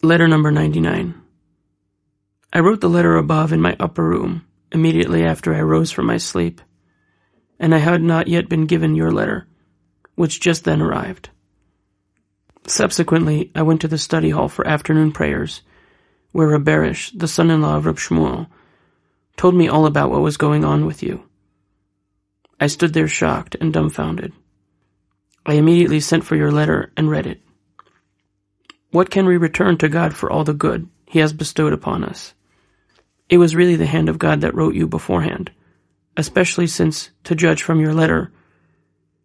Letter number 99. I wrote the letter above in my upper room, immediately after I rose from my sleep, and I had not yet been given your letter, which just then arrived. Subsequently, I went to the study hall for afternoon prayers, where Reb Berish, the son-in-law of Reb Shmuel, told me all about what was going on with you. I stood there shocked and dumbfounded. I immediately sent for your letter and read it. What can we return to God for all the good he has bestowed upon us? It was really the hand of God that wrote you beforehand, especially since, to judge from your letter,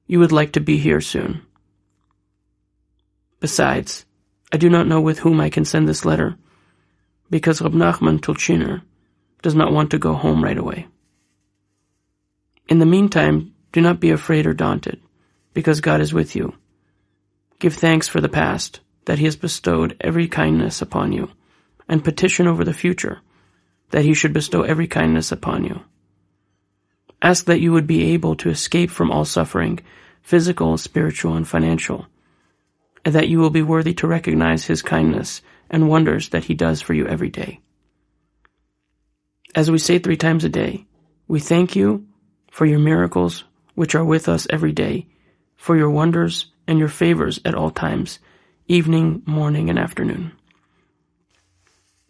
you would like to be here soon. Besides, I do not know with whom I can send this letter, because Rab Nachman Tulchiner does not want to go home right away. In the meantime, do not be afraid or daunted, because God is with you. Give thanks for the past, that he has bestowed every kindness upon you, and petition over the future, that he should bestow every kindness upon you. Ask that you would be able to escape from all suffering, physical, spiritual, and financial, and that you will be worthy to recognize his kindness and wonders that he does for you every day. As we say three times a day, we thank you for your miracles, which are with us every day, for your wonders and your favors at all times, evening, morning, and afternoon.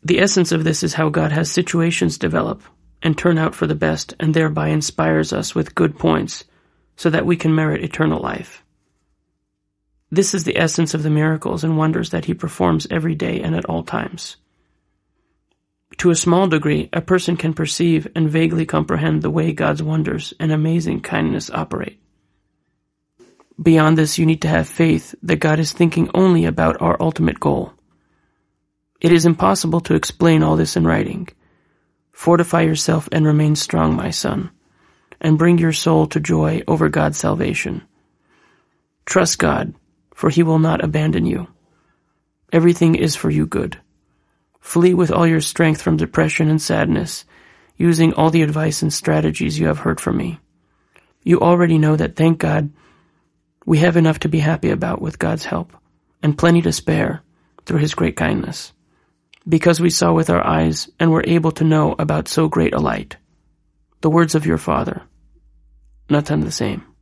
The essence of this is how God has situations develop and turn out for the best and thereby inspires us with good points so that we can merit eternal life. This is the essence of the miracles and wonders that he performs every day and at all times. To a small degree, a person can perceive and vaguely comprehend the way God's wonders and amazing kindness operate. Beyond this, you need to have faith that God is thinking only about our ultimate goal. It is impossible to explain all this in writing. Fortify yourself and remain strong, my son, and bring your soul to joy over God's salvation. Trust God, for he will not abandon you. Everything is for you good. Flee with all your strength from depression and sadness, using all the advice and strategies you have heard from me. You already know that, thank God, we have enough to be happy about with God's help, and plenty to spare through His great kindness. Because we saw with our eyes and were able to know about so great a light. The words of your Father. Natan the same.